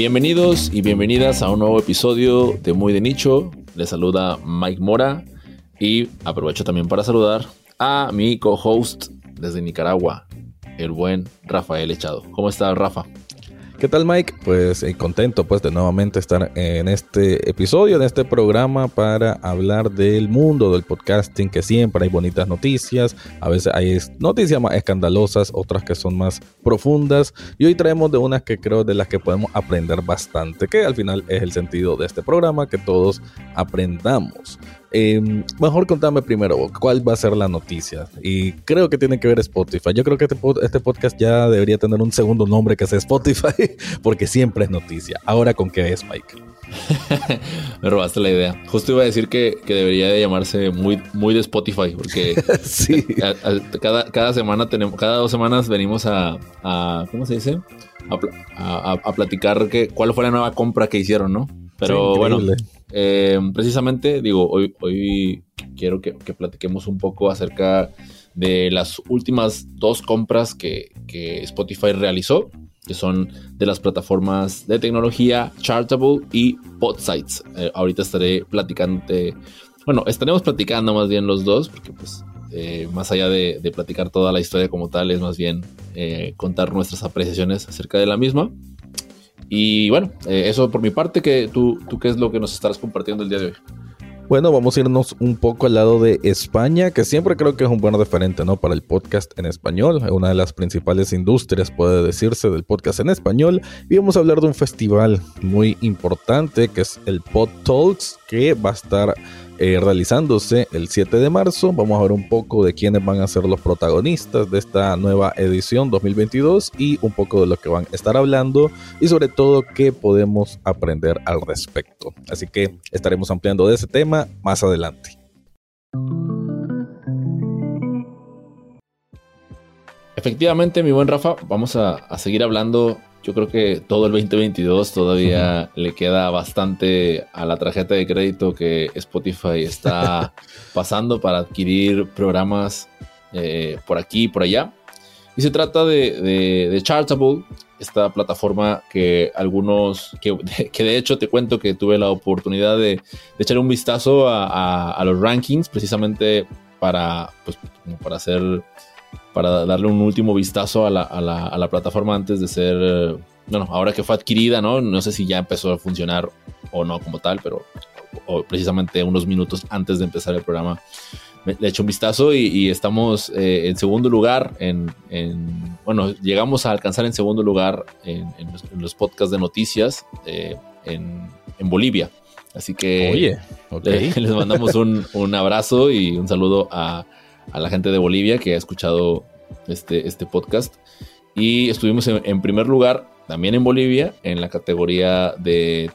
Bienvenidos y bienvenidas a un nuevo episodio de Muy de Nicho. Les saluda Mike Mora y aprovecho también para saludar a mi co-host desde Nicaragua, el buen Rafael Echado. ¿Cómo está Rafa? ¿Qué tal Mike? Pues eh, contento pues de nuevamente estar en este episodio, en este programa para hablar del mundo del podcasting, que siempre hay bonitas noticias, a veces hay noticias más escandalosas, otras que son más profundas y hoy traemos de unas que creo de las que podemos aprender bastante, que al final es el sentido de este programa, que todos aprendamos. Em, mejor contame primero cuál va a ser la noticia. Y creo que tiene que ver Spotify. Yo creo que este, este, podcast ya debería tener un segundo nombre que sea Spotify, porque siempre es noticia. Ahora con qué es, Mike. Me robaste la idea. Justo iba a decir que, debería de llamarse muy, muy de Spotify, porque sí. cada, cada, semana tenemos, cada dos semanas venimos a, ¿cómo se dice? A, platicar que, cuál fue la nueva compra que hicieron, ¿no? Pero bueno, eh, precisamente, digo, hoy, quiero que, platiquemos un poco acerca de las últimas dos compras que, Spotify realizó, que son de las plataformas de tecnología Chartable y Podsites. Eh, ahorita estaré platicando, bueno, estaremos platicando más bien los dos, porque pues eh, más allá de, platicar toda la historia como tal, es más bien contar nuestras apreciaciones acerca de la misma. Y bueno, eh, eso por mi parte, que tú, ¿tú qué es lo que nos estarás compartiendo el día de hoy? Bueno, vamos a irnos un poco al lado de España, que siempre creo que es un buen referente, ¿no? Para el podcast en español, una de las principales industrias, puede decirse, del podcast en español. Y vamos a hablar de un festival muy importante, que es el Pod Talks, que va a estar eh, realizándose el 7 de marzo. Vamos a ver un poco de quiénes van a ser los protagonistas de esta nueva edición 2022 y un poco de lo que van a estar hablando y sobre todo qué podemos aprender al respecto. Así que estaremos ampliando de ese tema más adelante. Efectivamente, mi buen Rafa, vamos a, a seguir hablando yo creo que todo el 2022 todavía le queda bastante a la tarjeta de crédito que Spotify está pasando para adquirir programas eh, por aquí y por allá. Y se trata de, Chartable, esta plataforma que algunos, que, de hecho te cuento que tuve la oportunidad de, echar un vistazo a, los rankings precisamente para, pues, para hacer para darle un último vistazo a la, plataforma antes de ser, bueno, ahora que fue adquirida, ¿no? No sé si ya empezó a funcionar o no como tal, pero precisamente unos minutos antes de empezar el programa le he hecho un vistazo y, estamos eh, en segundo lugar en, bueno, llegamos a alcanzar en segundo lugar en, los, podcasts de noticias eh, en, Bolivia. Así que Oye, les mandamos un, un abrazo y un saludo a a la gente de Bolivia que ha escuchado este, este podcast. Y estuvimos en, primer lugar, también en Bolivia, en la categoría de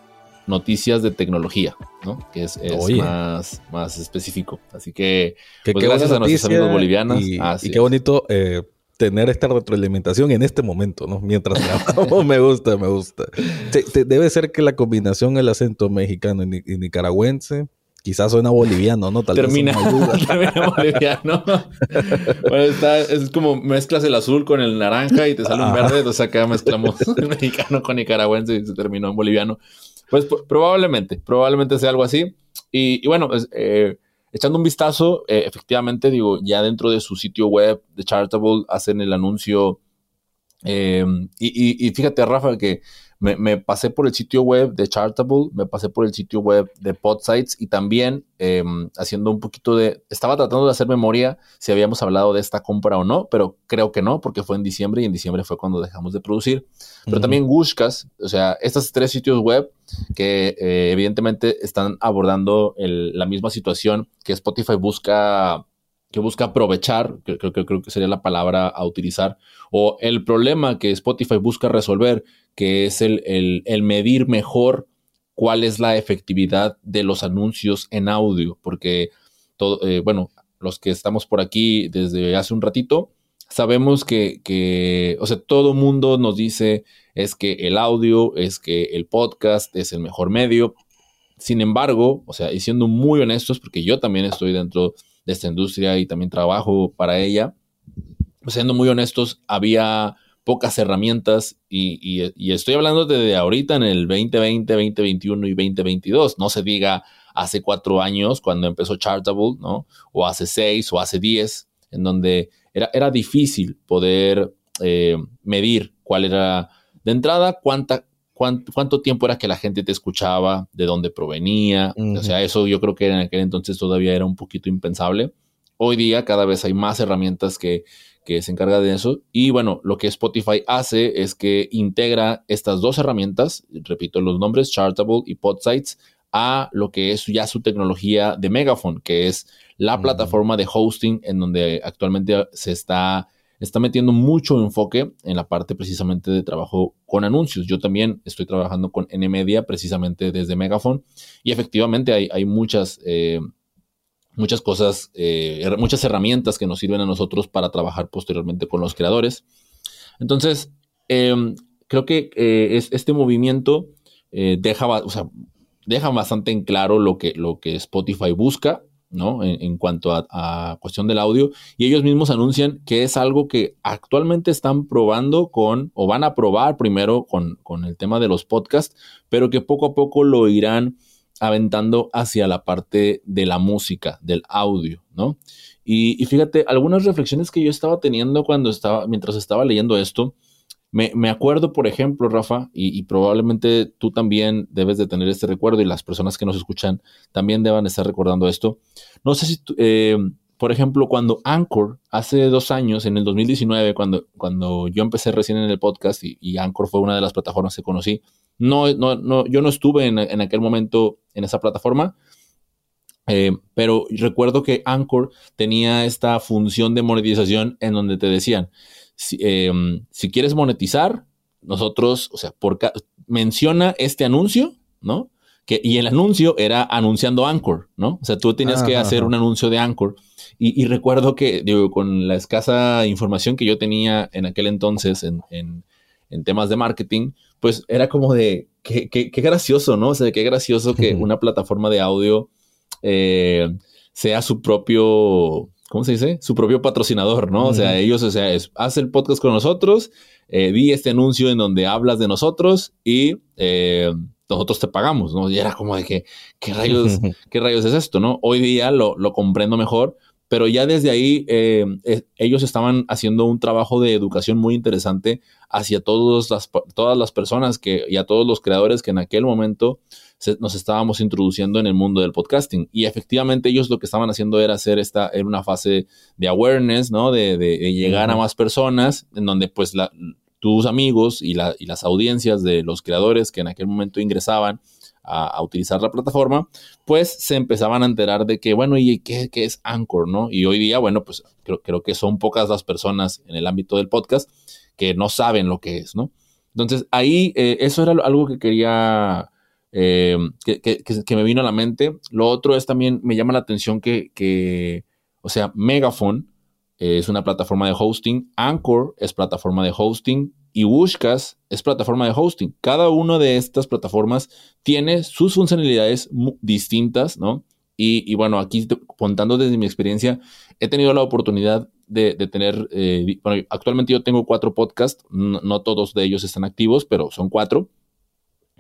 noticias de tecnología, ¿no? Que es, más, más específico. Así que, pues, gracias a nuestros amigos bolivianos. Y, qué bonito eh, tener esta retroalimentación en este momento, ¿no? Mientras grabamos, me gusta, me gusta. debe ser que la combinación el acento mexicano y nicaragüense Quizás suena boliviano, ¿no? Tal termina, vez termina boliviano. bueno, está, es como mezclas el azul con el naranja y te sale un verde. Entonces acá mezclamos mexicano con nicaragüense y se terminó en boliviano. Pues probablemente, probablemente sea algo así. Y, bueno, pues, eh, echando un vistazo, eh, efectivamente, digo, ya dentro de su sitio web de Chartable hacen el anuncio. Eh, y, y, fíjate, Rafa, que me, pasé por el sitio web de Chartable, me pasé por el sitio web de Podsites y también em, haciendo un poquito de... Estaba tratando de hacer memoria si habíamos hablado de esta compra o no, pero creo que no, porque fue en diciembre y en diciembre fue cuando dejamos de producir. Pero también Gushkas, o sea, estos tres sitios web que eh, evidentemente están abordando la misma situación que Spotify busca que busca aprovechar, creo, que creo que sería la palabra a utilizar, o el problema que Spotify busca resolver, que es el, el, medir mejor cuál es la efectividad de los anuncios en audio, porque todo, eh, bueno, los que estamos por aquí desde hace un ratito, sabemos que, que, o sea, todo mundo nos dice es que el audio, es que el podcast es el mejor medio. Sin embargo, o sea, y siendo muy honestos, porque yo también estoy dentro de esta industria y también trabajo para ella. Pues siendo muy honestos, había pocas herramientas y, estoy hablando de ahorita en el 2020, 2021 y 2022. No se diga hace cuatro años cuando empezó Chartable, ¿no? O hace seis o hace diez, en donde era, era difícil poder eh, medir cuál era, de entrada, cuánta, cuánto, tiempo era que la gente te escuchaba, de dónde provenía. O sea, eso yo creo que en aquel entonces todavía era un poquito impensable. Hoy día cada vez hay más herramientas que, que se encargan de eso. Y bueno, lo que Spotify hace es que integra estas dos herramientas, repito los nombres, Chartable y Podsites, a lo que es ya su tecnología de Megaphone, que es la plataforma de hosting en donde actualmente se está está metiendo mucho enfoque en la parte precisamente de trabajo con anuncios. Yo también estoy trabajando con NMedia precisamente desde Megaphone y efectivamente hay, muchas, eh, muchas cosas, eh, muchas herramientas que nos sirven a nosotros para trabajar posteriormente con los creadores. Entonces, em, creo que eh, este movimiento deja, deja bastante en claro lo que, lo que Spotify busca ¿no? En, cuanto a, cuestión del audio. Y ellos mismos anuncian que es algo que actualmente están probando con, o van a probar primero con, el tema de los podcasts, pero que poco a poco lo irán aventando hacia la parte de la música, del audio, ¿no? Y, fíjate, algunas reflexiones que yo estaba teniendo cuando estaba, mientras estaba leyendo esto, me, acuerdo, por ejemplo, Rafa, y, probablemente tú también debes de tener este recuerdo y las personas que nos escuchan también deban estar recordando esto. No sé si, eh, por ejemplo, cuando Anchor, hace dos años, en el 2019, cuando, cuando yo empecé recién en el podcast y, Anchor fue una de las plataformas que conocí, no, no, no, yo no estuve en, aquel momento en esa plataforma, eh, pero recuerdo que Anchor tenía esta función de monetización en donde te decían, Em, si, quieres monetizar, nosotros, o sea, menciona este anuncio, ¿no? Que, y el anuncio era anunciando Anchor, ¿no? O sea, tú tenías que hacer un anuncio de Anchor. Y, recuerdo que, digo, con la escasa información que yo tenía en aquel entonces en, temas de marketing, pues era como de, qué, gracioso, ¿no? O sea, qué gracioso que una plataforma de audio eh, sea su propio ¿cómo se dice? Su propio patrocinador, ¿no? O sea, ellos, o sea, es, haz el podcast con nosotros, eh, di este anuncio en donde hablas de nosotros y eh, nosotros te pagamos, ¿no? Y era como de que, ¿qué rayos, ¿qué rayos es esto, no? Hoy día lo, lo comprendo mejor, pero ya desde ahí eh, ellos estaban haciendo un trabajo de educación muy interesante hacia todos las, todas las personas que, y a todos los creadores que en aquel momento nos estábamos introduciendo en el mundo del podcasting. Y efectivamente ellos lo que estaban haciendo era hacer esta, en una fase de awareness, ¿no? De, llegar a más personas, en donde pues tus amigos y, las audiencias de los creadores que en aquel momento ingresaban a, utilizar la plataforma, pues se empezaban a enterar de que, bueno, ¿y qué, es Anchor, no? Y hoy día, bueno, pues creo, que son pocas las personas en el ámbito del podcast que no saben lo que es, ¿no? Entonces, ahí eh, eso era algo que quería eh, que, me vino a la mente. Lo otro es también, me llama la atención que, o sea, Megaphone es una plataforma de hosting, Anchor es plataforma de hosting y Wooshcast es plataforma de hosting. Cada una de estas plataformas tiene sus funcionalidades distintas, ¿no? Y, bueno, aquí contando desde mi experiencia, he tenido la oportunidad de, tener, eh, bueno, actualmente yo tengo cuatro podcasts, no, todos de ellos están activos, pero son cuatro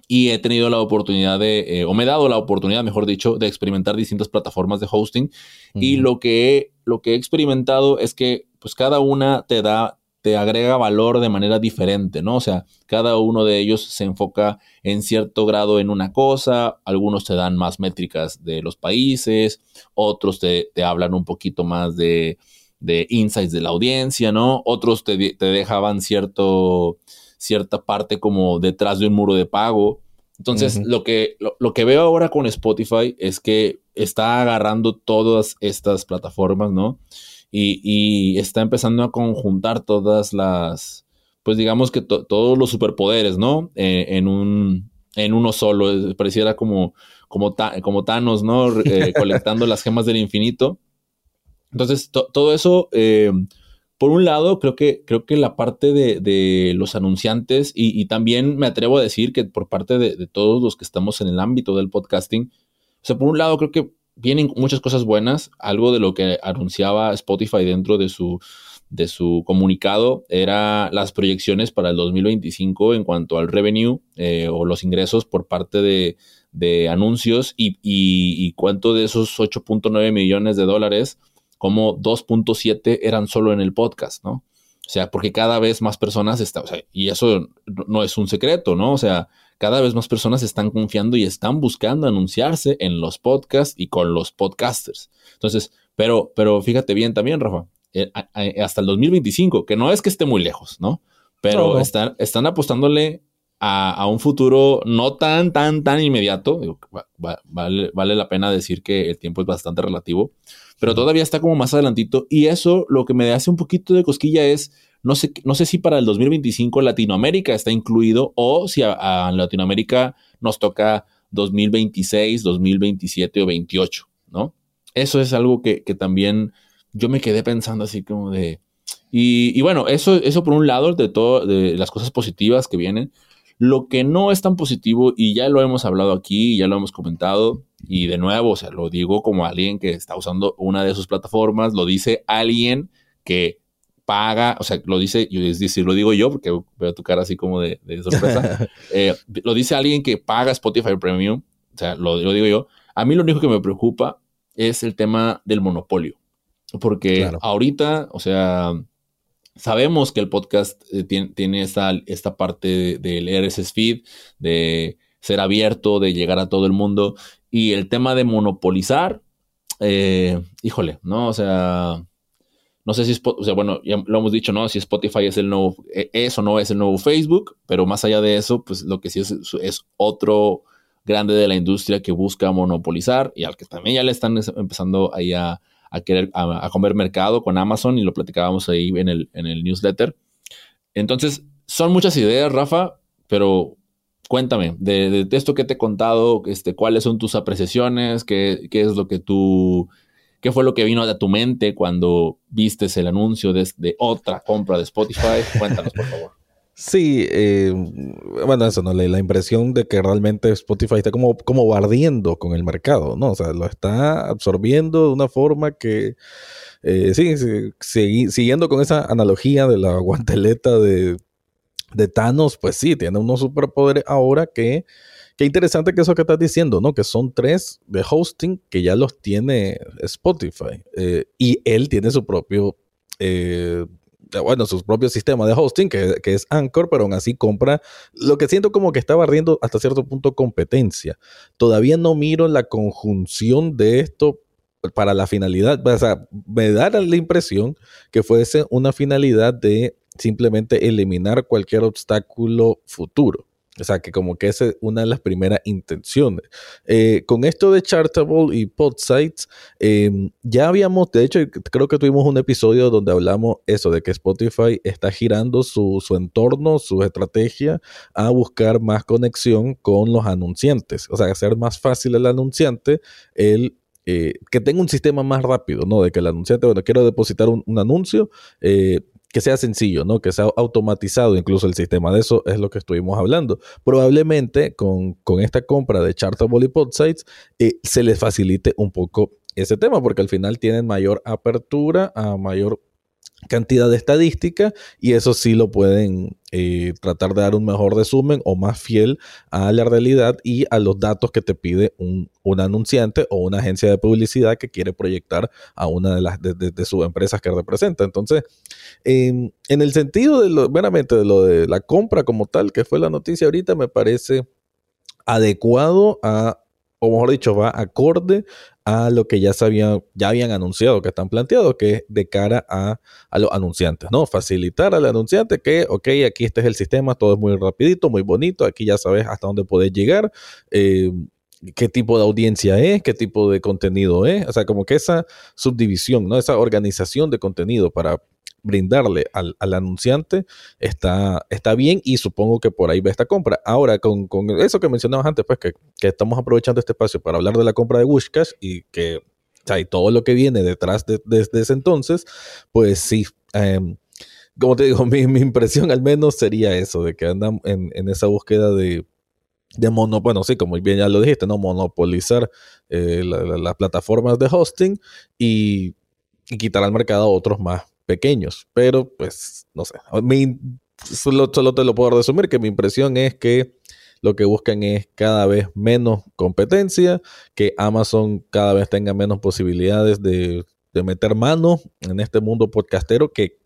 y he tenido la oportunidad de, eh, o me he dado la oportunidad, mejor dicho, de experimentar distintas plataformas de hosting. Y lo que, he, lo que he experimentado es que pues cada una te da, te agrega valor de manera diferente, ¿no? O sea, cada uno de ellos se enfoca en cierto grado en una cosa, algunos te dan más métricas de los países, otros te, hablan un poquito más de, de, insights de la audiencia, ¿no? Otros te, te dejaban cierto cierta parte como detrás de un muro de pago. Entonces, lo, que, lo, que veo ahora con Spotify es que está agarrando todas estas plataformas, ¿no? Y, está empezando a conjuntar todas las, pues digamos que todos los superpoderes, ¿no? Eh, en, un, en uno solo. Pareciera como, como, como Thanos, ¿no? Eh, colectando las gemas del infinito. Entonces, todo eso... Eh, por un lado, creo que, creo que la parte de, los anunciantes y, también me atrevo a decir que por parte de, todos los que estamos en el ámbito del podcasting, sea, por un lado creo que vienen muchas cosas buenas, algo de lo que anunciaba Spotify dentro de su, de su comunicado era las proyecciones para el 2025 en cuanto al revenue eh, o los ingresos por parte de, anuncios y, cuánto de esos 8.9 millones de dólares, como 2.7 eran solo en el podcast, ¿no? O sea, porque cada vez más personas están, o sea, y eso no es un secreto, ¿no? O sea, cada vez más personas están confiando y están buscando anunciarse en los podcasts y con los podcasters. Entonces, pero, pero fíjate bien también, Rafa, eh, hasta el 2025, que no es que esté muy lejos, ¿no? Pero Están, están apostándole a, un futuro no tan, tan, tan inmediato. vale, vale la pena decir que el tiempo es bastante relativo, pero todavía está como más adelantito. Y eso lo que me hace un poquito de cosquilla es, no sé, no sé si para el 2025 Latinoamérica está incluido o si a, Latinoamérica nos toca 2026, 2027 o 28, ¿no? Eso es algo que, que también yo me quedé pensando así como de... Y, bueno, eso, eso por un lado de todo, de las cosas positivas que vienen. Lo que no es tan positivo, y ya lo hemos hablado aquí, ya lo hemos comentado, y de nuevo, o sea, lo digo como alguien que está usando una de sus plataformas, lo dice alguien que paga, o sea, lo dice, es decir, lo digo yo porque veo tu cara así como de, sorpresa, eh, lo dice alguien que paga Spotify Premium, o sea, lo, lo, digo yo. A mí lo único que me preocupa es el tema del monopolio. Porque ahorita, o sea, sabemos que el podcast eh, tiene, esta, esta, parte del RSS feed, de ser abierto, de llegar a todo el mundo. Y el tema de monopolizar, eh, híjole, ¿no? O sea, no sé si, o sea, bueno, ya lo hemos dicho, ¿no? Si Spotify es el nuevo, e, eso no es el nuevo Facebook, pero más allá de eso, pues lo que sí es, es otro grande de la industria que busca monopolizar y al que también ya le están empezando ahí a a querer a, comer mercado con Amazon y lo platicábamos ahí en el, en el newsletter. Entonces, son muchas ideas, Rafa, pero cuéntame, de, esto que te he contado, este, cuáles son tus apreciaciones, qué, qué, es lo que tú, qué fue lo que vino a tu mente cuando vistes el anuncio de, otra compra de Spotify. Cuéntanos, por favor. Sí, eh, bueno, eso, ¿no? La, la, impresión de que realmente Spotify está como, como bardiendo con el mercado, ¿no? O sea, lo está absorbiendo de una forma que, eh, sí, sí, siguiendo con esa analogía de la guanteleta de, de Thanos, pues sí, tiene unos superpoderes ahora que, qué interesante que eso que estás diciendo, ¿no? Que son tres de hosting que ya los tiene Spotify eh, y él tiene su propio... Eh, bueno, su propio sistema de hosting, que, es Anchor, pero aún así compra lo que siento como que está barriendo hasta cierto punto competencia. Todavía no miro la conjunción de esto para la finalidad, o sea, me da la impresión que fuese una finalidad de simplemente eliminar cualquier obstáculo futuro. O sea, que como que esa es una de las primeras intenciones. Eh, con esto de Chartable y Podsites, eh, ya habíamos, de hecho, creo que tuvimos un episodio donde hablamos eso, de que Spotify está girando su, entorno, su estrategia a buscar más conexión con los anunciantes. O sea, hacer más fácil al anunciante el eh, que tenga un sistema más rápido, ¿no? De que el anunciante, bueno, quiero depositar un, un anuncio, eh, que sea sencillo, ¿no? Que sea automatizado incluso el sistema. De eso es lo que estuvimos hablando. Probablemente con, esta compra de Chartable y Podsites eh, se les facilite un poco ese tema porque al final tienen mayor apertura a mayor cantidad de estadística y eso sí lo pueden eh, tratar de dar un mejor resumen o más fiel a la realidad y a los datos que te pide un, anunciante o una agencia de publicidad que quiere proyectar a una de las de, sus empresas que representa. Entonces, en el sentido de lo, meramente de lo de la compra como tal, que fue la noticia ahorita, me parece adecuado a o mejor dicho, va acorde a lo que ya sabían, ya habían anunciado, que están planteados, que es de cara a, los anunciantes, ¿no? Facilitar al anunciante que, ok, aquí este es el sistema, todo es muy rapidito, muy bonito, aquí ya sabes hasta dónde puedes llegar, eh, qué tipo de audiencia es, qué tipo de contenido es, o sea, como que esa subdivisión, ¿no? Esa organización de contenido para brindarle al, anunciante está, está bien y supongo que por ahí va esta compra. Ahora, con, eso que mencionabas antes, pues que, estamos aprovechando este espacio para hablar de la compra de Wishcash y que y todo lo que viene detrás de, ese entonces, pues sí. Em, como te digo, mi, impresión al menos sería eso, de que andan en, esa búsqueda de, de mono, bueno, sí, como bien ya lo dijiste, ¿no? Monopolizar eh, las plataformas de hosting y, y, quitar al mercado a otros más pequeños, pero pues no sé, solo, solo te lo puedo resumir que mi impresión es que lo que buscan es cada vez menos competencia, que Amazon cada vez tenga menos posibilidades de, meter mano en este mundo podcastero que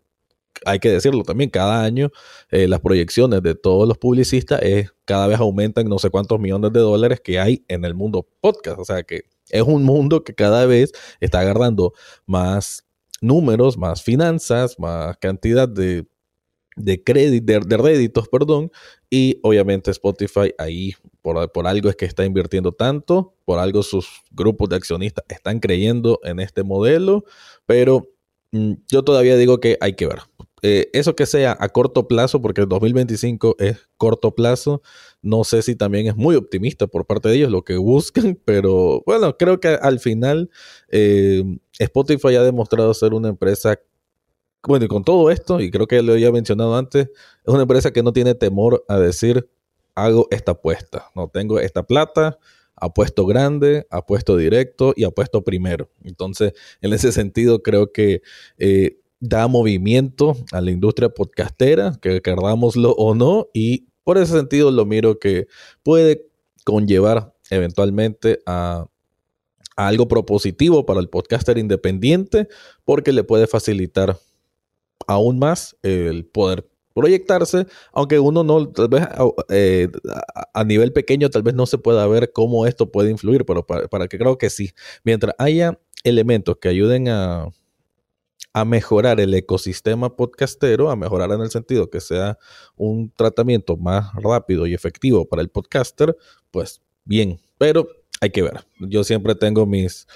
hay que decirlo también, cada año eh, las proyecciones de todos los publicistas es, cada vez aumentan no sé cuántos millones de dólares que hay en el mundo podcast. O sea que es un mundo que cada vez está agarrando más números, más finanzas, más cantidad de, de crédito, de, réditos, perdón, y obviamente Spotify ahí por, por, algo es que está invirtiendo tanto, por algo sus grupos de accionistas están creyendo en este modelo, pero mm, yo todavía digo que hay que ver. Eh, eso que sea a corto plazo, porque el 2025 es corto plazo, no sé si también es muy optimista por parte de ellos lo que buscan, pero bueno, creo que al final eh, Spotify ha demostrado ser una empresa, bueno, y con todo esto, y creo que lo había mencionado antes, es una empresa que no tiene temor a decir, hago esta apuesta, no tengo esta plata, apuesto grande, apuesto directo y apuesto primero. Entonces, en ese sentido, creo que eh, da movimiento a la industria podcastera, que querámoslo o no, y por ese sentido lo miro que puede conllevar eventualmente a, algo propositivo para el podcaster independiente, porque le puede facilitar aún más el poder proyectarse, aunque uno no, tal vez eh, a nivel pequeño, tal vez no se pueda ver cómo esto puede influir, pero para, para que creo que sí, mientras haya elementos que ayuden a, a mejorar el ecosistema podcastero, a mejorar en el sentido que sea un tratamiento más rápido y efectivo para el podcaster, pues bien, pero hay que ver. Yo siempre tengo mis,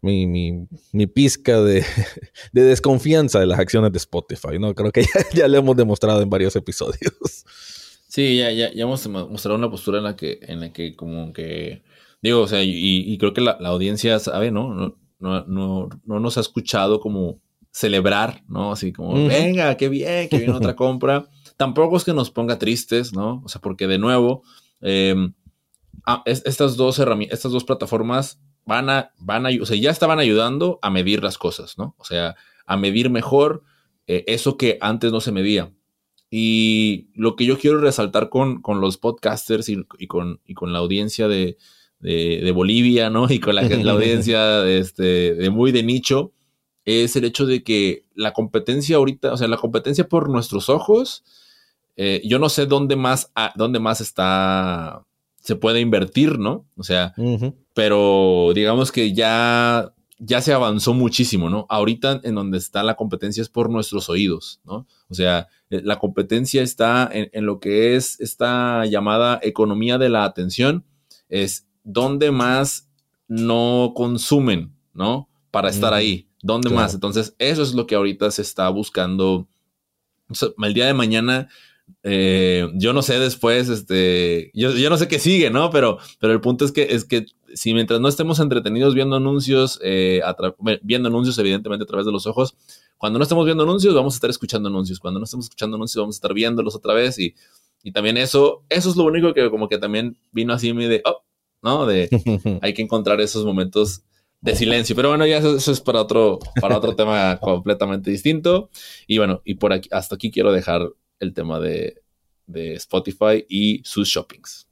mi, mi, pizca de, desconfianza de las acciones de Spotify, ¿no? Creo que ya, lo hemos demostrado en varios episodios. Sí, ya, ya, ya hemos mostrado una postura en la que, en la que como que, digo, o sea, y, creo que la, audiencia sabe, ¿no? No, no, no, no nos ha escuchado como celebrar, ¿no? Así como, venga, qué bien, que viene otra compra. Tampoco es que nos ponga tristes, ¿no? O sea, porque de nuevo, em, ah, estas, dos estas dos plataformas van a, van a, o sea, ya estaban ayudando a medir las cosas, ¿no? O sea, a medir mejor eh, eso que antes no se medía. Y lo que yo quiero resaltar con, con los podcasters y, con, y con la audiencia de, de, Bolivia, ¿no? Y con la, la audiencia de, este, de muy de nicho, es el hecho de que la competencia ahorita, o sea, la competencia por nuestros ojos, eh, yo no sé dónde más, dónde más está, se puede invertir, ¿no? O sea, pero digamos que ya, ya se avanzó muchísimo, ¿no? Ahorita en donde está la competencia es por nuestros oídos, ¿no? O sea, eh, la competencia está en, en lo que es esta llamada economía de la atención, es donde más no consumen, ¿no? Para estar ahí. ¿Dónde más? Entonces, eso es lo que ahorita se está buscando. el día de mañana, eh, yo no sé después, este, yo, yo, no sé qué sigue, ¿no? Pero, pero el punto es que, es que si mientras no estemos entretenidos viendo anuncios, eh, viendo anuncios evidentemente a través de los ojos, cuando no estemos viendo anuncios, vamos a estar escuchando anuncios. Cuando no estemos escuchando anuncios, vamos a estar viéndolos otra vez. Y, y también eso, eso es lo único que como que también vino así de, oh, ¿no? De hay que encontrar esos momentos de silencio. Pero bueno, ya eso, es para otro, para otro tema completamente distinto. Y bueno, y por aquí, hasta aquí quiero dejar el tema de, de Spotify y sus shoppings.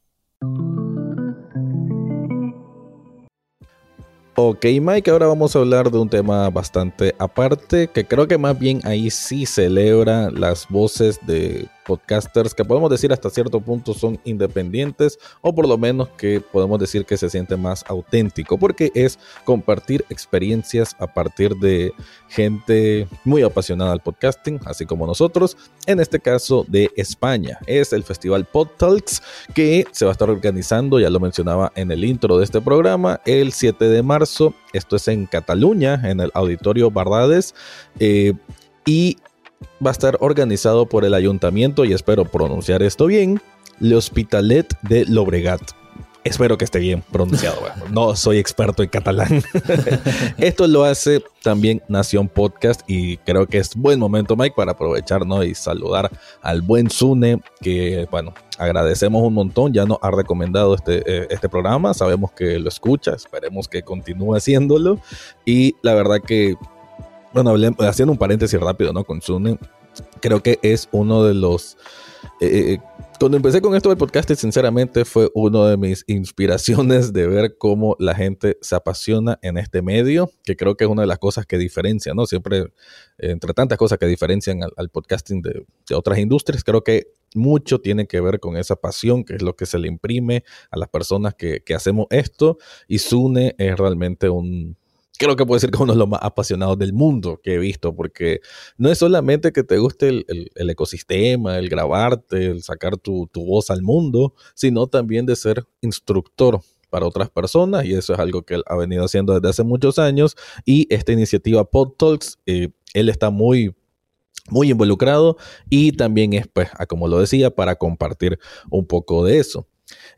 Ok, Mike, ahora vamos a hablar de un tema bastante aparte, que creo que más bien ahí sí celebra las voces de podcasters que podemos decir hasta cierto punto son independientes o por lo menos que podemos decir que se siente más auténtico porque es compartir experiencias a partir de gente muy apasionada al podcasting, así como nosotros, en este caso de España. Es el festival PodTalks que se va a estar organizando, ya lo mencionaba en el intro de este programa, el 7 de marzo. Esto es en Cataluña, en el Auditorio Bardades. Eh, y va a estar organizado por el ayuntamiento, y espero pronunciar esto bien, Le Hospitalet de Lobregat. Espero que esté bien pronunciado. no soy experto en catalán. Esto lo hace también Nación Podcast y creo que es buen momento, Mike, para aprovechar y saludar al buen Sune, que, bueno, agradecemos un montón. Ya nos ha recomendado este, eh, este programa. Sabemos que lo escucha. Esperemos que continúe haciéndolo. Y la verdad que bueno, haciendo un paréntesis rápido, ¿no? Con Sune, creo que es uno de los... Eh, eh, cuando empecé con esto del podcast, sinceramente fue una de mis inspiraciones de ver cómo la gente se apasiona en este medio, que creo que es una de las cosas que diferencia, ¿no? Siempre, entre tantas cosas que diferencian al, podcasting de, otras industrias, creo que mucho tiene que ver con esa pasión, que es lo que se le imprime a las personas que, que hacemos esto, y Sune es realmente un creo que puede ser que uno de los más apasionados del mundo que he visto, porque no es solamente que te guste el, ecosistema, el grabarte, el sacar tu, voz al mundo, sino también de ser instructor para otras personas y eso es algo que él ha venido haciendo desde hace muchos años y esta iniciativa PodTalks, eh, él está muy muy involucrado y también es, pues, como lo decía, para compartir un poco de eso.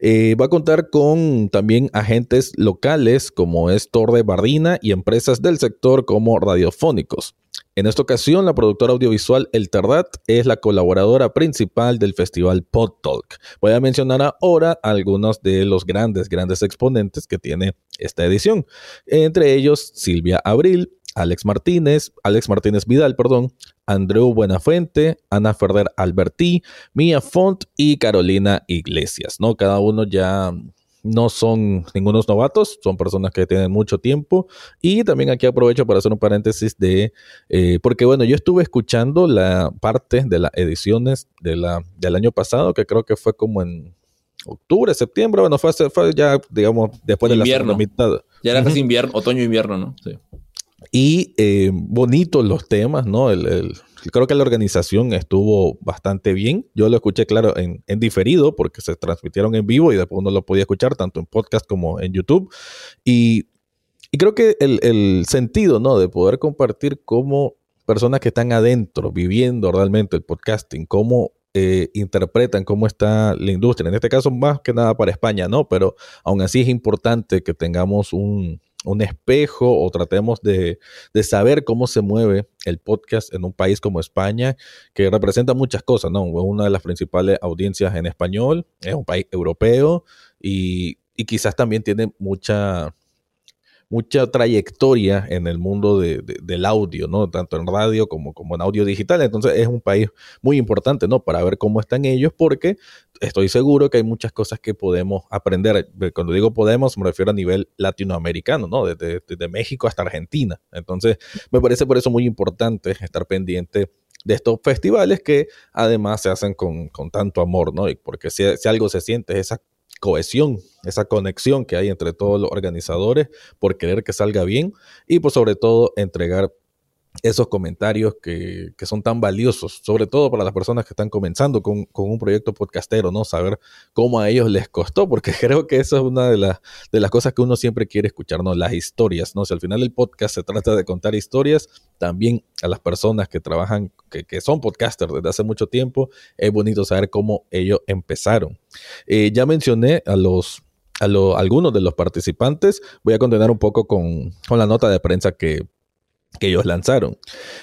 Eh, va a contar con también agentes locales como es Torre Bardina y empresas del sector como Radiofónicos. En esta ocasión, la productora audiovisual El Terdat es la colaboradora principal del festival PodTalk. Voy a mencionar ahora algunos de los grandes, grandes exponentes que tiene esta edición. Entre ellos, Silvia Abril, Alex Martínez, Alex Martínez Vidal, perdón, Andreu Buenafuente, Ana Ferrer Albertí, Mia Font y Carolina Iglesias, ¿no? Cada uno ya no son ningunos novatos, son personas que tienen mucho tiempo. Y también aquí aprovecho para hacer un paréntesis de, eh, porque bueno, yo estuve escuchando la parte de las ediciones de la, del año pasado, que creo que fue como en octubre, septiembre, bueno, fue, fue ya, digamos, después de la segunda mitad. Ya era casi invierno, otoño-invierno, ¿no? Sí. Y eh, bonitos los temas, ¿no? El, creo que la organización estuvo bastante bien. Yo lo escuché, claro, en, diferido, porque se transmitieron en vivo y después uno lo podía escuchar tanto en podcast como en YouTube. Y, creo que el, sentido, ¿no? De poder compartir cómo personas que están adentro, viviendo realmente el podcasting, cómo eh, interpretan cómo está la industria. En este caso, más que nada para España, ¿no? Pero aún así es importante que tengamos un, un espejo o tratemos de, saber cómo se mueve el podcast en un país como España, que representa muchas cosas, ¿no? Una de las principales audiencias en español, es un país europeo y, y quizás también tiene mucha mucha trayectoria en el mundo del audio, ¿no? Tanto en radio como, como en audio digital. Entonces es un país muy importante, ¿no? Para ver cómo están ellos, porque estoy seguro que hay muchas cosas que podemos aprender. Cuando digo podemos, me refiero a nivel latinoamericano, ¿no? Desde, México hasta Argentina. Entonces, me parece por eso muy importante estar pendiente de estos festivales que además se hacen con, tanto amor, ¿no? Y porque si, si algo se siente es esa cohesión, esa conexión que hay entre todos los organizadores por querer que salga bien y por sobre todo entregar esos comentarios que, son tan valiosos, sobre todo para las personas que están comenzando con, un proyecto podcastero, ¿no? Saber cómo a ellos les costó, porque creo que eso es una de, las de las cosas que uno siempre quiere escuchar, ¿no? Las historias, ¿no? Si al final el podcast se trata de contar historias, también a las personas que trabajan, que, son podcasters desde hace mucho tiempo, es bonito saber cómo ellos empezaron. Eh, ya mencioné a los a algunos de los participantes. Voy a continuar un poco con, con la nota de prensa que, que ellos lanzaron.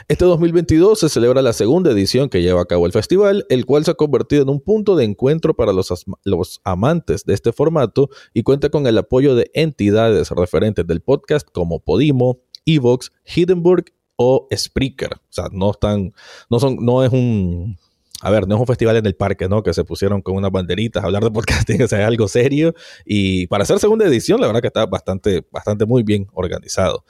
Este 2022 se celebra la segunda edición que lleva a cabo el festival, el cual se ha convertido en un punto de encuentro para los, los amantes de este formato y cuenta con el apoyo de entidades referentes del podcast como Podimo, Evox, Hindenburg o Spreaker. O sea, no están, no son, no es un, a ver, no es un festival en el parque, ¿no? Que se pusieron con unas banderitas a hablar de podcasting, o sea, algo serio. Y para hacer segunda edición, la verdad que está bastante, bastante muy bien organizado.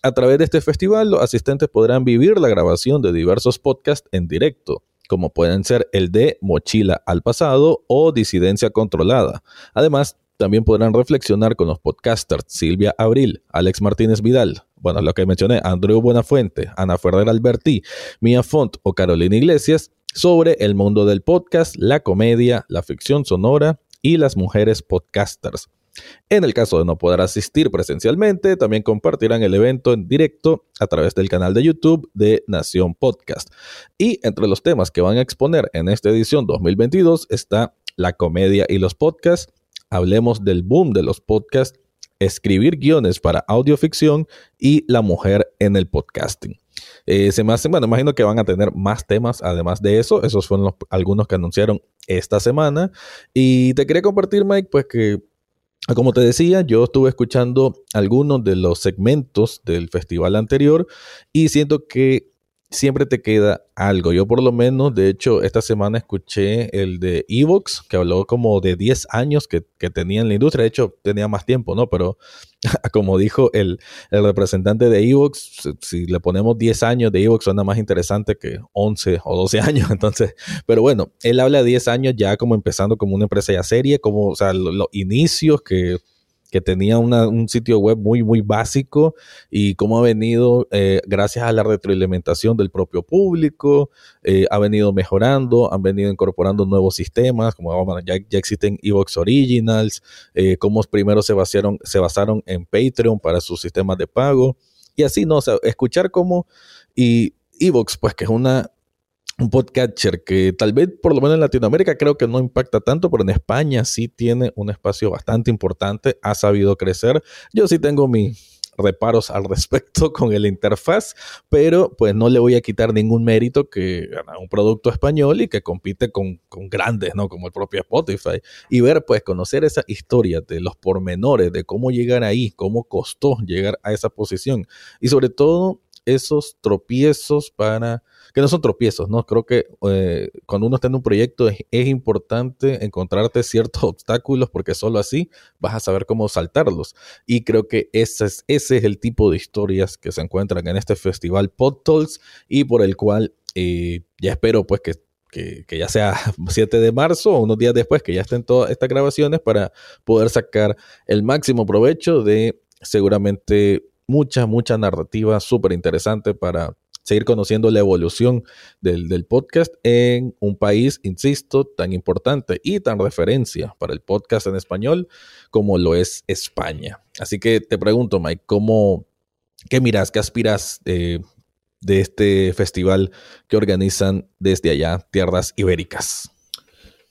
A través de este festival, los asistentes podrán vivir la grabación de diversos podcasts en directo, como pueden ser el de Mochila al pasado o Disidencia controlada. Además, también podrán reflexionar con los podcasters Silvia Abril, Alex Martínez Vidal, bueno, lo que mencioné, Andrew Buenafuente, Ana Ferrer Alberti, Mia Font o Carolina Iglesias, sobre el mundo del podcast, la comedia, la ficción sonora y las mujeres podcasters. En el caso de no poder asistir presencialmente, también compartirán el evento en directo a través del canal de YouTube de Nación Podcast. Y entre los temas que van a exponer en esta edición 2022 está la comedia y los podcasts. Hablemos del boom de los podcasts, escribir guiones para audioficción y la mujer en el podcasting. Eh, se me hace, bueno, imagino que van a tener más temas además de eso. Esos fueron algunos que anunciaron esta semana. Y te quería compartir, Mike, pues que Como te decía, yo estuve escuchando algunos de los segmentos del festival anterior y siento que siempre te queda algo. Yo por lo menos, de hecho, esta semana escuché el de Evox, que habló como de 10 años que, tenía en la industria. De hecho, tenía más tiempo, ¿no? Pero como dijo el, representante de Evox, si le ponemos 10 años de Evox suena más interesante que 11 o 12 años. Entonces, pero bueno, él habla de 10 años ya como empezando como una empresa ya seria, como, o sea, los inicios que que tenía un sitio web muy, muy básico y cómo ha venido, eh, gracias a la retroalimentación del propio público, eh, ha venido mejorando, han venido incorporando nuevos sistemas, como ya, ya existen Evox Originals, eh, cómo primero se basaron, se basaron en Patreon para sus sistemas de pago. Y así, ¿no? O sea, escuchar cómo... Y Evox, pues que es una un podcatcher que tal vez por lo menos en Latinoamérica creo que no impacta tanto, pero en España sí tiene un espacio bastante importante, ha sabido crecer. Yo sí tengo mis reparos al respecto con el interfaz, pero pues no le voy a quitar ningún mérito que gana un producto español y que compite con, con, grandes, ¿no? Como el propio Spotify. Y ver, pues conocer esa historia de los pormenores, de cómo llegar ahí, cómo costó llegar a esa posición y sobre todo esos tropiezos para que no son tropiezos, ¿no? Creo que eh, cuando uno está en un proyecto es, importante encontrarte ciertos obstáculos porque solo así vas a saber cómo saltarlos. Y creo que ese es, ese es el tipo de historias que se encuentran en este festival PodTools y por el cual eh, ya espero pues que que, ya sea 7 de marzo o unos días después que ya estén todas estas grabaciones para poder sacar el máximo provecho de seguramente mucha, mucha narrativa súper interesante para seguir conociendo la evolución del, podcast en un país, insisto, tan importante y tan referencia para el podcast en español como lo es España. Así que te pregunto, Mike, ¿cómo, ¿qué miras, qué aspiras de este festival que organizan desde allá, Tierras Ibéricas?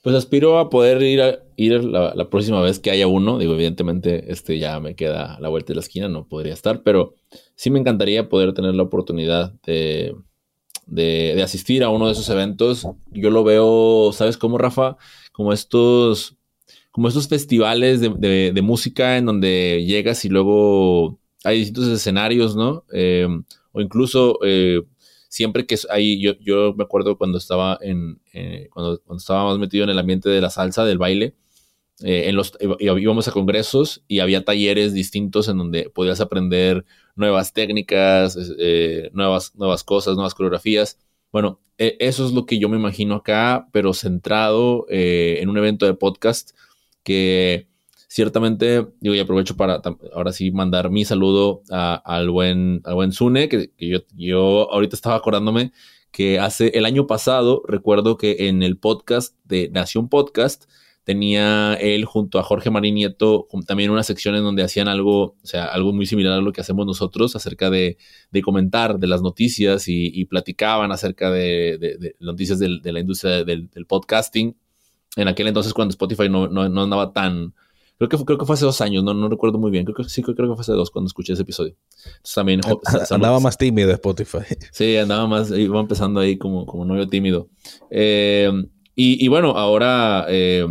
Pues aspiro a poder ir, a, ir la, próxima vez que haya uno. Digo, evidentemente, este ya me queda a la vuelta de la esquina, no podría estar, pero sí me encantaría poder tener la oportunidad de, de, asistir a uno de esos eventos. Yo lo veo, ¿sabes cómo, Rafa? Como estos, como estos festivales de, de, música en donde llegas y luego hay distintos escenarios, ¿no? Eh, o incluso eh, siempre que ahí, yo, me acuerdo cuando estaba en, eh, cuando, cuando estaba más metido en el ambiente de la salsa, del baile, eh, en los, íbamos a congresos y había talleres distintos en donde podías aprender nuevas técnicas, eh, nuevas, nuevas cosas, nuevas coreografías. Bueno, e, eso es lo que yo me imagino acá, pero centrado en un evento de podcast que ciertamente, digo, y aprovecho para ahora sí mandar mi saludo al buen, al buen Zune, que, yo, yo ahorita estaba acordándome que hace el año pasado, recuerdo que en el podcast de Nación Podcast, tenía él junto a Jorge Marín Nieto también una sección en donde hacían algo, o sea, algo muy similar a lo que hacemos nosotros acerca de, comentar de las noticias y, platicaban acerca de, noticias de la industria del, podcasting. En aquel entonces cuando Spotify no, no andaba tan, Creo que, fue, creo que fue hace dos años, no, no recuerdo muy bien. Creo que sí, creo que fue hace dos cuando escuché ese episodio. Entonces también. andaba más tímido Spotify. Sí, andaba más, iba empezando ahí como, como novio tímido. Eh, y, bueno, ahora eh,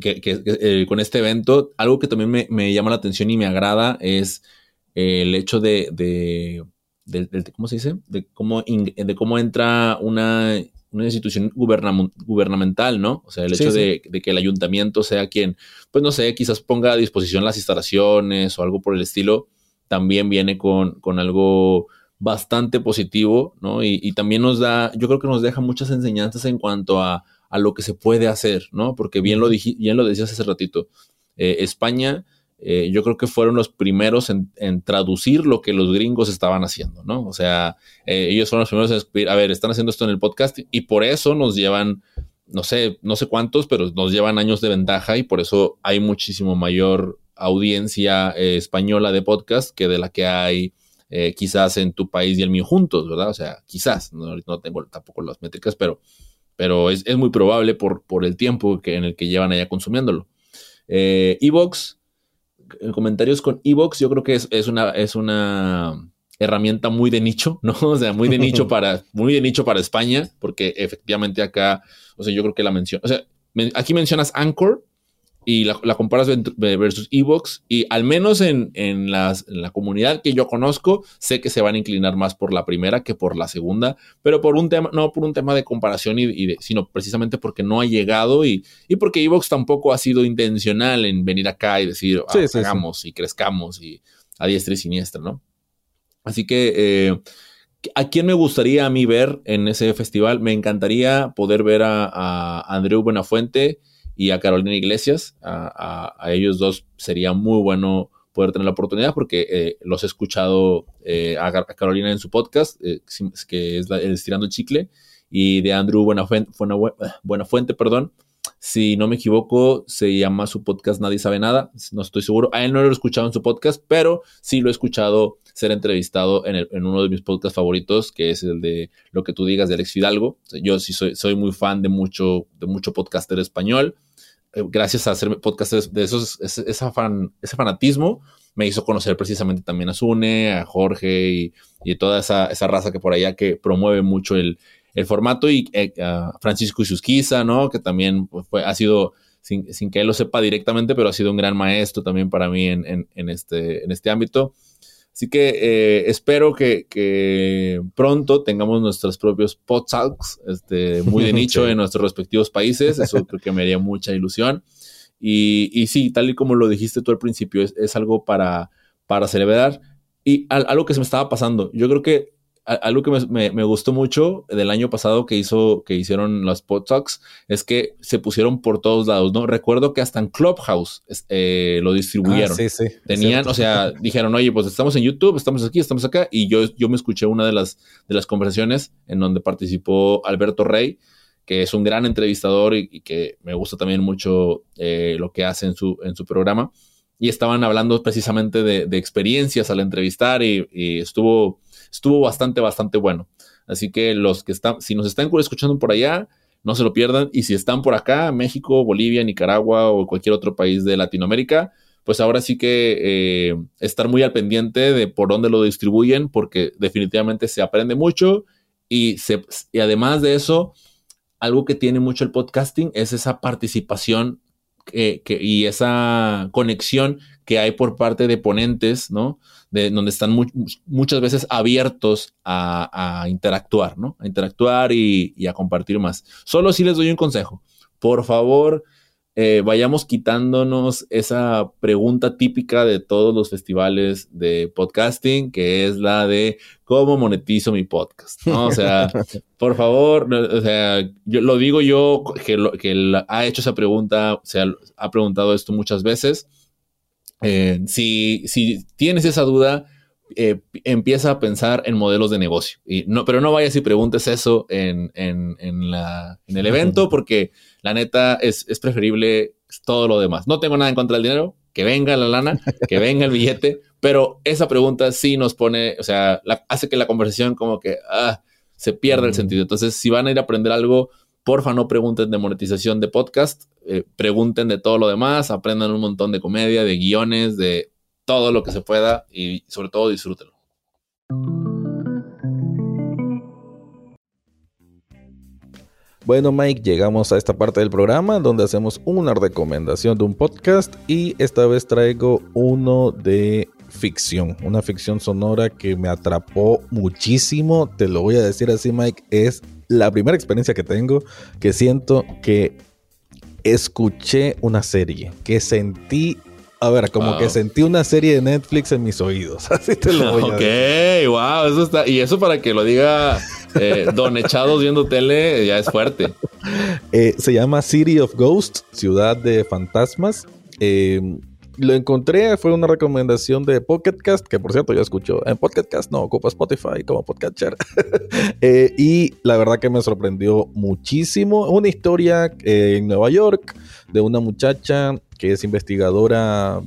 que, eh, con este evento, algo que también me, me, llama la atención y me agrada es el hecho de, de, de, ¿cómo se dice? De cómo, de cómo entra una una institución gubernamental, ¿no? O sea, el hecho De, que el ayuntamiento sea quien, pues no sé, quizás ponga a disposición las instalaciones o algo por el estilo, también viene con, con algo bastante positivo, ¿no? Y, también nos da, yo creo que nos deja muchas enseñanzas en cuanto a, a lo que se puede hacer, ¿no? Porque bien lo, bien lo decías hace ratito, eh, España eh, yo creo que fueron los primeros en, traducir lo que los gringos estaban haciendo, ¿no? O sea, eh, ellos fueron los primeros en a ver, están haciendo esto en el podcast y por eso nos llevan, no sé, no sé cuántos, pero nos llevan años de ventaja y por eso hay muchísimo mayor audiencia eh, española de podcast que de la que hay quizás en tu país y el mío juntos, ¿verdad? O sea, quizás, no, no tengo tampoco las métricas, pero, pero es, es, muy probable por, por el tiempo que, en el que llevan allá consumiéndolo. Evox comentarios con Evox, yo creo que es, una, es una herramienta muy de nicho, ¿no? O sea, muy de nicho para, muy de nicho para España, porque efectivamente acá, o sea, yo creo que la mención, o sea, aquí mencionas Anchor y la, comparas versus Evox y al menos en, en, las, en, la comunidad que yo conozco, sé que se van a inclinar más por la primera que por la segunda, pero por un tema, no por un tema de comparación, y, sino precisamente porque no ha llegado y, y porque Evox tampoco ha sido intencional en venir acá y decir, ah, hagamos y crezcamos y a diestra y siniestra, ¿no? Así que... Eh, ¿A quién me gustaría a mí ver en ese festival? Me encantaría poder ver a, a Andreu Buenafuente y a Carolina Iglesias. A, ellos dos sería muy bueno poder tener la oportunidad porque eh, los he escuchado eh, a, Carolina en su podcast, eh, que es el Estirando el Chicle, y de Andrew Buenafuente, Buenafuente, perdón. Si no me equivoco, se llama su podcast Nadie sabe nada. No estoy seguro. A él no lo he escuchado en su podcast, pero sí lo he escuchado ser entrevistado en, uno de mis podcasts favoritos, que es el de Lo que tú digas de Alex Fidalgo. yo sí soy, soy muy fan de mucho, de mucho podcaster español. Eh, gracias a hacer podcasts de esos, ese, fan, ese fanatismo, me hizo conocer precisamente también a Sune, a Jorge y, toda esa, raza que por allá que promueve mucho el, formato y eh, a Francisco Isusquiza, ¿no? Que también pues, ha sido, sin, que él lo sepa directamente, pero ha sido un gran maestro también para mí en, este, en este ámbito. Así que eh, espero que, pronto tengamos nuestros propios podcasts este, muy de nicho en nuestros respectivos países. Eso creo que me haría mucha ilusión. Y, y sí, tal y como lo dijiste tú al principio, es, algo para, para celebrar. Y algo que se me estaba pasando, yo creo que algo que me, gustó mucho del año pasado que hizo, que hicieron los Talks es que se pusieron por todos lados, ¿no? Recuerdo que hasta en Clubhouse eh, lo distribuyeron. Ah, sí, sí. Tenían, o sea, dijeron, oye, pues estamos en YouTube, estamos aquí, estamos acá. Y yo, yo me escuché una de las, de las conversaciones en donde participó Alberto Rey, que es un gran entrevistador y, que me gusta también mucho eh, lo que hace en su, en su programa. Y estaban hablando precisamente de, experiencias al entrevistar y estuvo estuvo bastante, bastante bueno. Así que los que están, si nos están escuchando por allá, no se lo pierdan. Y si están por acá, México, Bolivia, Nicaragua o cualquier otro país de Latinoamérica, pues ahora sí que eh, estar muy al pendiente de por dónde lo distribuyen, porque definitivamente se aprende mucho y, se, y además de eso, algo que tiene mucho el podcasting es esa participación y esa conexión que hay por parte de ponentes, ¿no? De, donde están muchas veces abiertos a, interactuar, ¿no? A interactuar y, a compartir más. Solo si les doy un consejo. Por favor, eh, vayamos quitándonos esa pregunta típica de todos los festivales de podcasting, que es la de cómo monetizo mi podcast, ¿no? O sea, por favor, o sea, yo lo digo yo que, que ha hecho esa pregunta, se ha preguntado esto muchas veces eh, si, tienes esa duda, eh, empieza a pensar en modelos de negocio. Y no, pero no vayas y preguntes eso en, el evento, porque la neta es, preferible todo lo demás. No tengo nada en contra del dinero, que venga la lana, que venga el billete, pero esa pregunta sí nos pone, o sea, hace que la conversación como que ah, se pierda el sentido. Entonces, si van a ir a aprender algo, porfa no pregunten de monetización de podcast, eh, pregunten de todo lo demás, aprendan un montón de comedia, de guiones, de todo lo que se pueda y sobre todo disfrútenlo. Bueno, Mike, llegamos a esta parte del programa donde hacemos una recomendación de un podcast y esta vez traigo uno de ficción, una ficción sonora que me atrapó muchísimo, te lo voy a decir así, Mike, es la primera experiencia que tengo que siento que escuché una serie, que sentí a ver, como que sentí una serie de Netflix en mis oídos. Así te lo voy a decir. Ok, wow, eso está. Y eso para que lo diga eh, Don Echados viendo tele, ya es fuerte. Eh, se llama City of Ghosts, Ciudad de Fantasmas. Eh, lo encontré, fue una recomendación de Pocketcast, que por cierto ya escucho en Pocketcast, no, ocupa Spotify como podcatcher. eh, y la verdad que me sorprendió muchísimo. Una historia eh, en Nueva York de una muchacha que es investigadora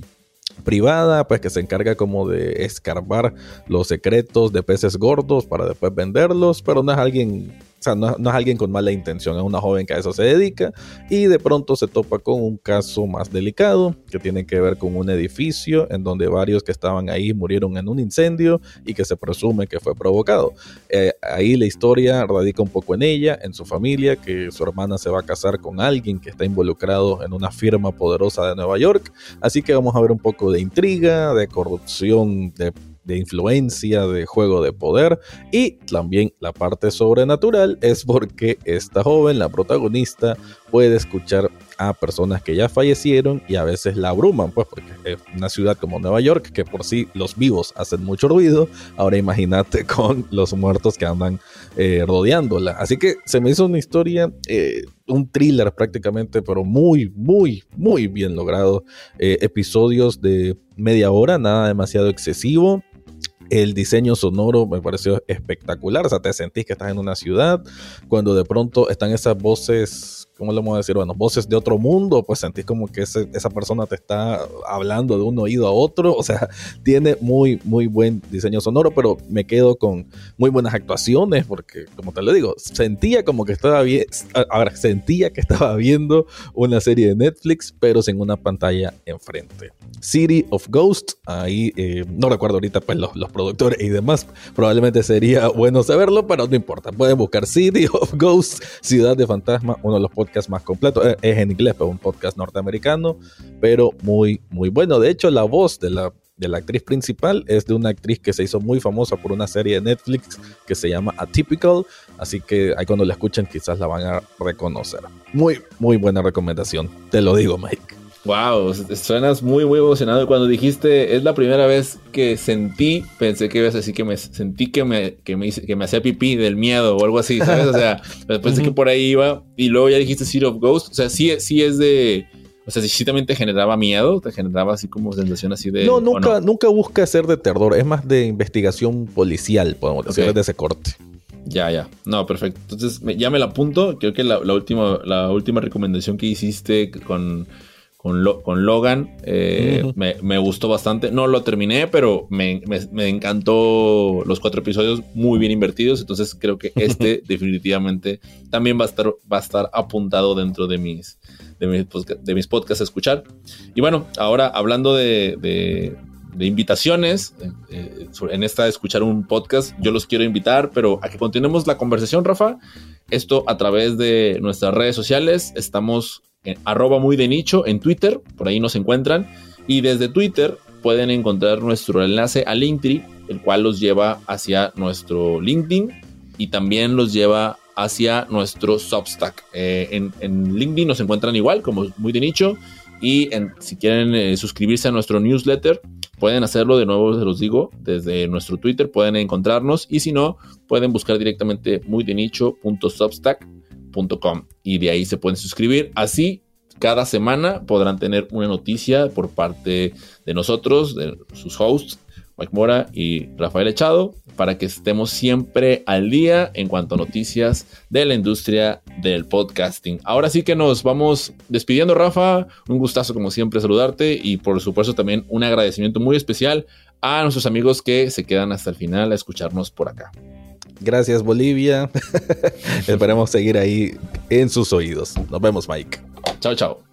privada, pues que se encarga como de escarbar los secretos de peces gordos para después venderlos, pero no es alguien o sea, no, es alguien con mala intención, es una joven que a eso se dedica y de pronto se topa con un caso más delicado que tiene que ver con un edificio en donde varios que estaban ahí murieron en un incendio y que se presume que fue provocado. Eh, ahí la historia radica un poco en ella, en su familia, que su hermana se va a casar con alguien que está involucrado en una firma poderosa de Nueva York. Así que vamos a ver un poco de intriga, de corrupción, de de influencia, de juego de poder y también la parte sobrenatural es porque esta joven, la protagonista, puede escuchar a personas que ya fallecieron y a veces la abruman, pues porque es una ciudad como Nueva York, que por sí los vivos hacen mucho ruido, ahora imagínate con los muertos que andan eh, rodeándola. Así que se me hizo una historia, eh, un thriller prácticamente, pero muy, muy, muy bien logrado. Eh, episodios de media hora, nada demasiado excesivo el diseño sonoro me pareció espectacular. O sea, te sentís que estás en una ciudad. Cuando de pronto están esas voces ¿cómo vamos a decir? Bueno, voces de otro mundo, pues sentís como que esa persona te está hablando de un oído a otro, o sea, tiene muy, muy buen diseño sonoro, pero me quedo con muy buenas actuaciones, porque como te lo digo, sentía como que estaba bien, ahora sentía que estaba viendo una serie de Netflix, pero sin una pantalla enfrente. City of Ghosts, ahí eh, no recuerdo ahorita pues los, los productores y demás, probablemente sería bueno saberlo, pero no importa, pueden buscar City of Ghosts, Ciudad de Fantasma, uno de los podcasts más completo. Eh, es en inglés, pero un podcast norteamericano, pero muy, muy bueno. De hecho, la voz de la, de la actriz principal es de una actriz que se hizo muy famosa por una serie de Netflix que se llama Atypical. Así que ahí cuando la escuchen quizás la van a reconocer. Muy, muy buena recomendación. Te lo digo, Mike. Wow, suenas muy, muy emocionado. Cuando dijiste, es la primera vez que sentí, pensé que ibas a decir que me sentí que me, que me, que me hacía pipí del miedo o algo así, ¿sabes? O sea, pensé que por ahí iba. Y luego ya dijiste City of Ghost. O sea, sí, sí es de. O sea, sí también te generaba miedo, te generaba así como sensación así de. No, nunca, nunca busca ser de terror, es más de investigación policial, podemos decir, de ese corte. Ya, ya. No, perfecto. Entonces, ya me la apunto. Creo que la, la, última, la última recomendación que hiciste con con, con Logan. Eh, me, gustó bastante. No lo terminé, pero me, encantó los cuatro episodios muy bien invertidos. Entonces creo que este definitivamente también va a estar, va a estar apuntado dentro de mis, de mis, de mis podcasts a escuchar. Y bueno, ahora hablando de, de, invitaciones, eh, en esta de escuchar un podcast, yo los quiero invitar, pero a que continuemos la conversación, Rafa. Esto a través de nuestras redes sociales. Estamos arroba muy de nicho en Twitter, por ahí nos encuentran. Y desde Twitter pueden encontrar nuestro enlace a Linktree, el cual los lleva hacia nuestro LinkedIn y también los lleva hacia nuestro Substack. Eh, en, LinkedIn nos encuentran igual, como muy de nicho. Y si quieren eh, suscribirse a nuestro newsletter, pueden hacerlo de nuevo, se los digo, desde nuestro Twitter pueden encontrarnos. Y si no, pueden buscar directamente muy de nicho.substack y de ahí se pueden suscribir. Así, cada semana podrán tener una noticia por parte de nosotros, de sus hosts, Mike Mora y Rafael Echado, para que estemos siempre al día en cuanto a noticias de la industria del podcasting. Ahora sí que nos vamos despidiendo, Rafa. Un gustazo, como siempre, saludarte y, por supuesto, también un agradecimiento muy especial a nuestros amigos que se quedan hasta el final a escucharnos por acá. Gracias Bolivia. Esperemos seguir ahí en sus oídos. Nos vemos Mike. Chao, chao.